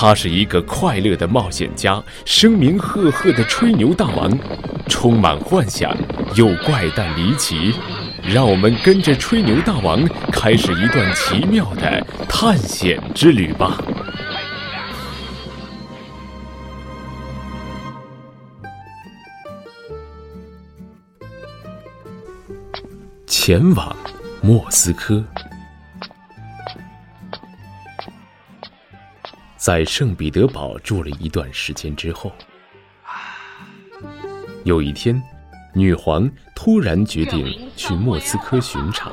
他是一个快乐的冒险家，声名赫赫的吹牛大王，充满幻想又怪诞离奇。让我们跟着吹牛大王开始一段奇妙的探险之旅吧！前往莫斯科。在圣彼得堡住了一段时间之后，有一天，女皇突然决定去莫斯科巡查，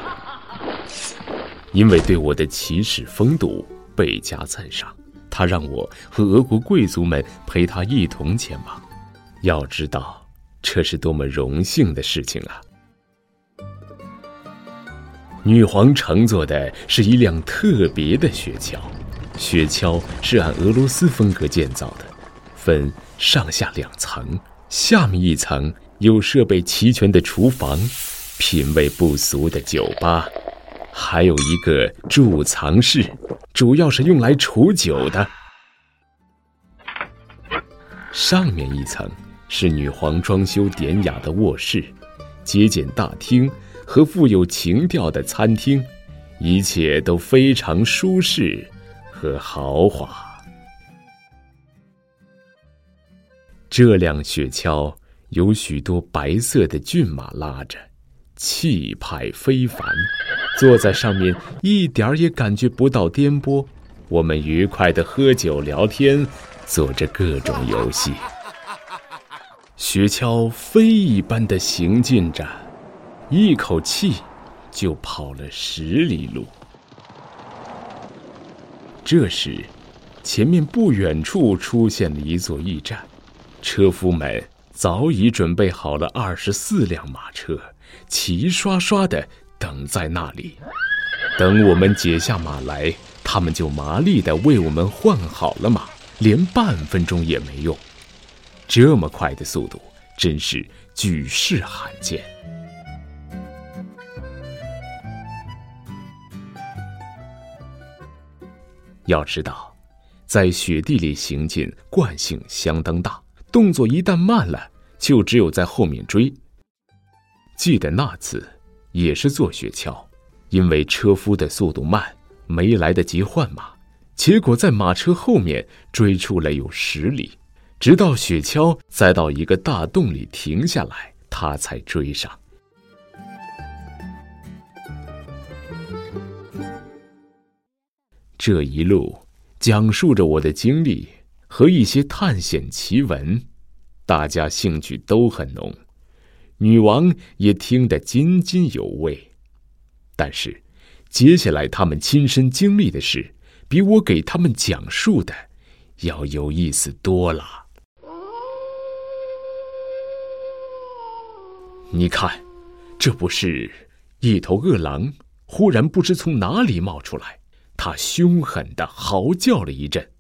因为对我的骑士风度倍加赞赏，她让我和俄国贵族们陪她一同前往。要知道，这是多么荣幸的事情啊！女皇乘坐的是一辆特别的雪橇。雪橇是按俄罗斯风格建造的，分上下两层，下面一层有设备齐全的厨房、品味不俗的酒吧，还有一个贮藏室，主要是用来储酒的。上面一层是女皇装修典雅的卧室、节俭大厅和富有情调的餐厅，一切都非常舒适。和豪华，这辆雪橇有许多白色的骏马拉着，气派非凡。坐在上面一点儿也感觉不到颠簸。我们愉快的喝酒聊天，做着各种游戏。雪橇飞一般的行进着，一口气就跑了十里路。这时，前面不远处出现了一座驿站，车夫们早已准备好了二十四辆马车，齐刷刷的等在那里。等我们解下马来，他们就麻利的为我们换好了马，连半分钟也没用。这么快的速度，真是举世罕见。要知道，在雪地里行进惯性相当大，动作一旦慢了，就只有在后面追。记得那次也是坐雪橇，因为车夫的速度慢，没来得及换马，结果在马车后面追出了有十里，直到雪橇栽到一个大洞里停下来，他才追上。这一路讲述着我的经历和一些探险奇闻，大家兴趣都很浓，女王也听得津津有味。但是，接下来他们亲身经历的事，比我给他们讲述的要有意思多了。你看，这不是一头饿狼，忽然不知从哪里冒出来。他凶狠的嚎叫了一阵，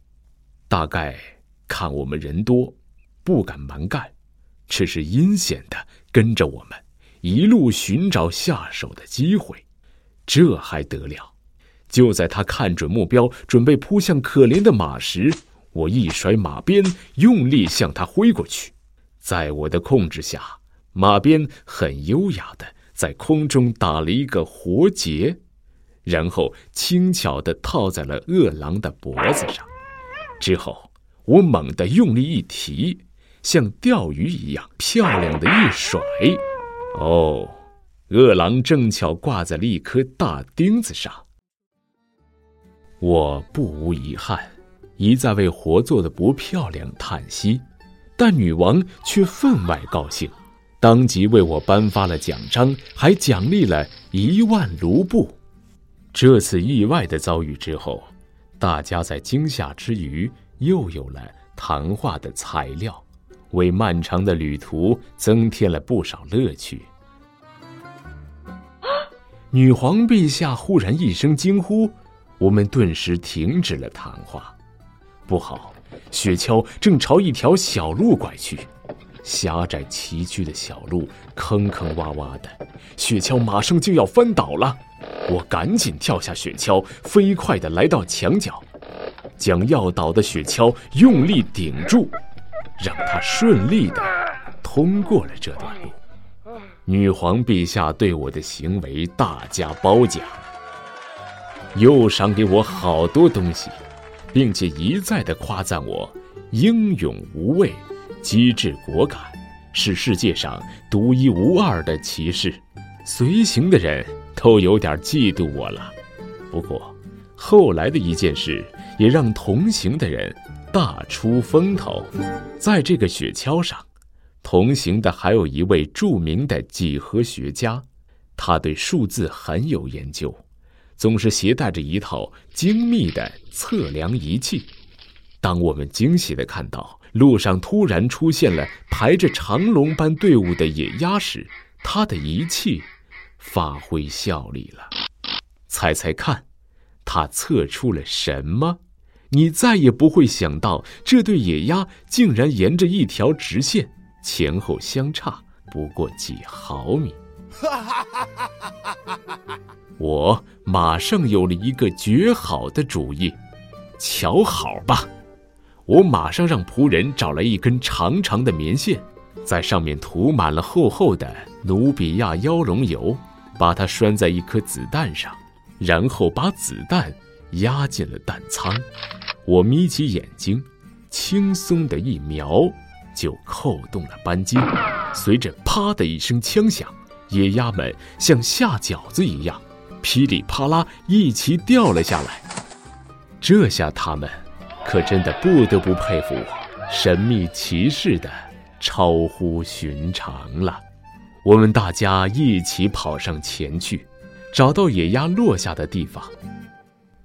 大概看我们人多，不敢蛮干，只是阴险的跟着我们，一路寻找下手的机会。这还得了？就在他看准目标，准备扑向可怜的马时，我一甩马鞭，用力向他挥过去。在我的控制下，马鞭很优雅的在空中打了一个活结。然后轻巧地套在了饿狼的脖子上，之后我猛地用力一提，像钓鱼一样漂亮的一甩，哦，饿狼正巧挂在了一颗大钉子上。我不无遗憾，一再为活做的不漂亮叹息，但女王却分外高兴，当即为我颁发了奖章，还奖励了一万卢布。这次意外的遭遇之后，大家在惊吓之余又有了谈话的材料，为漫长的旅途增添了不少乐趣。女皇陛下忽然一声惊呼，我们顿时停止了谈话。不好，雪橇正朝一条小路拐去。狭窄崎岖的小路，坑坑洼洼的，雪橇马上就要翻倒了。我赶紧跳下雪橇，飞快地来到墙角。将要倒的雪橇用力顶住，让他顺利的通过了这段路。女皇陛下对我的行为大加褒奖，又赏给我好多东西，并且一再的夸赞我英勇无畏、机智果敢，是世界上独一无二的骑士。随行的人都有点嫉妒我了。不过，后来的一件事也让同行的人大出风头。在这个雪橇上，同行的还有一位著名的几何学家，他对数字很有研究，总是携带着一套精密的测量仪器。当我们惊喜地看到路上突然出现了排着长龙般队伍的野鸭时，他的仪器发挥效力了。猜猜看，他测出了什么？你再也不会想到，这对野鸭竟然沿着一条直线，前后相差不过几毫米。我马上有了一个绝好的主意，瞧好吧！我马上让仆人找来一根长长的棉线，在上面涂满了厚厚的努比亚妖龙油，把它拴在一颗子弹上。然后把子弹压进了弹仓，我眯起眼睛，轻松的一瞄，就扣动了扳机。随着“啪”的一声枪响，野鸭们像下饺子一样，噼里啪啦一齐掉了下来。这下他们可真的不得不佩服我，神秘骑士的超乎寻常了。我们大家一起跑上前去。找到野鸭落下的地方，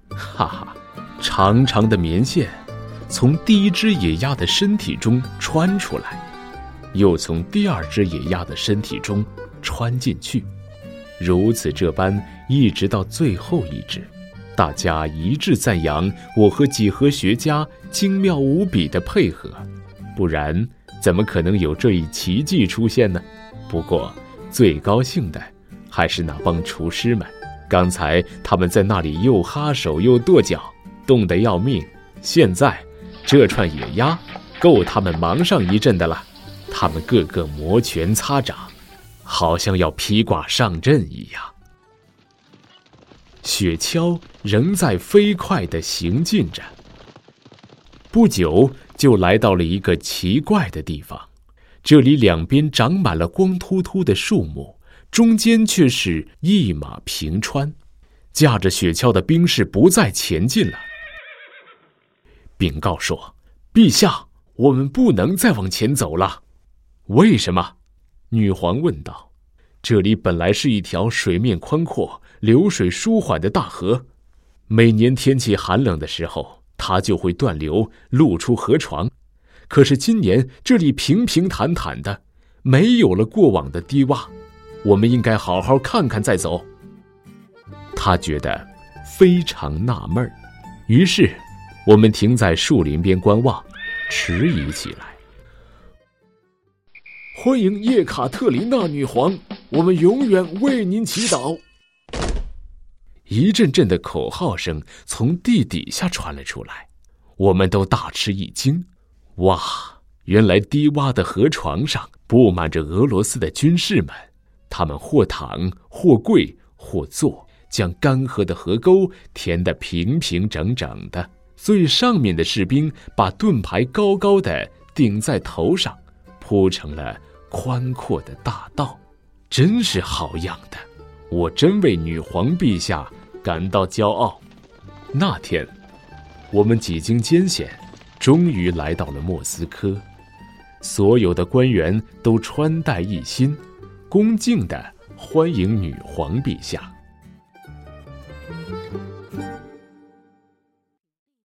哈哈，长长的棉线从第一只野鸭的身体中穿出来，又从第二只野鸭的身体中穿进去，如此这般，一直到最后一只。大家一致赞扬我和几何学家精妙无比的配合，不然怎么可能有这一奇迹出现呢？不过最高兴的。还是那帮厨师们，刚才他们在那里又哈手又跺脚，冻得要命。现在，这串野鸭够他们忙上一阵的了。他们个个摩拳擦掌，好像要披挂上阵一样。雪橇仍在飞快地行进着。不久，就来到了一个奇怪的地方，这里两边长满了光秃秃的树木。中间却是一马平川，驾着雪橇的兵士不再前进了。禀告说：“陛下，我们不能再往前走了。”为什么？女皇问道。“这里本来是一条水面宽阔、流水舒缓的大河，每年天气寒冷的时候，它就会断流，露出河床。可是今年这里平平坦坦的，没有了过往的低洼。”我们应该好好看看再走。他觉得非常纳闷儿，于是我们停在树林边观望，迟疑起来。欢迎叶卡特琳娜女皇，我们永远为您祈祷。一阵阵的口号声从地底下传了出来，我们都大吃一惊。哇，原来低洼的河床上布满着俄罗斯的军士们。他们或躺，或跪，或坐，将干涸的河沟填得平平整整的。最上面的士兵把盾牌高高的顶在头上，铺成了宽阔的大道，真是好样的！我真为女皇陛下感到骄傲。那天，我们几经艰险，终于来到了莫斯科，所有的官员都穿戴一新。恭敬的欢迎女皇陛下。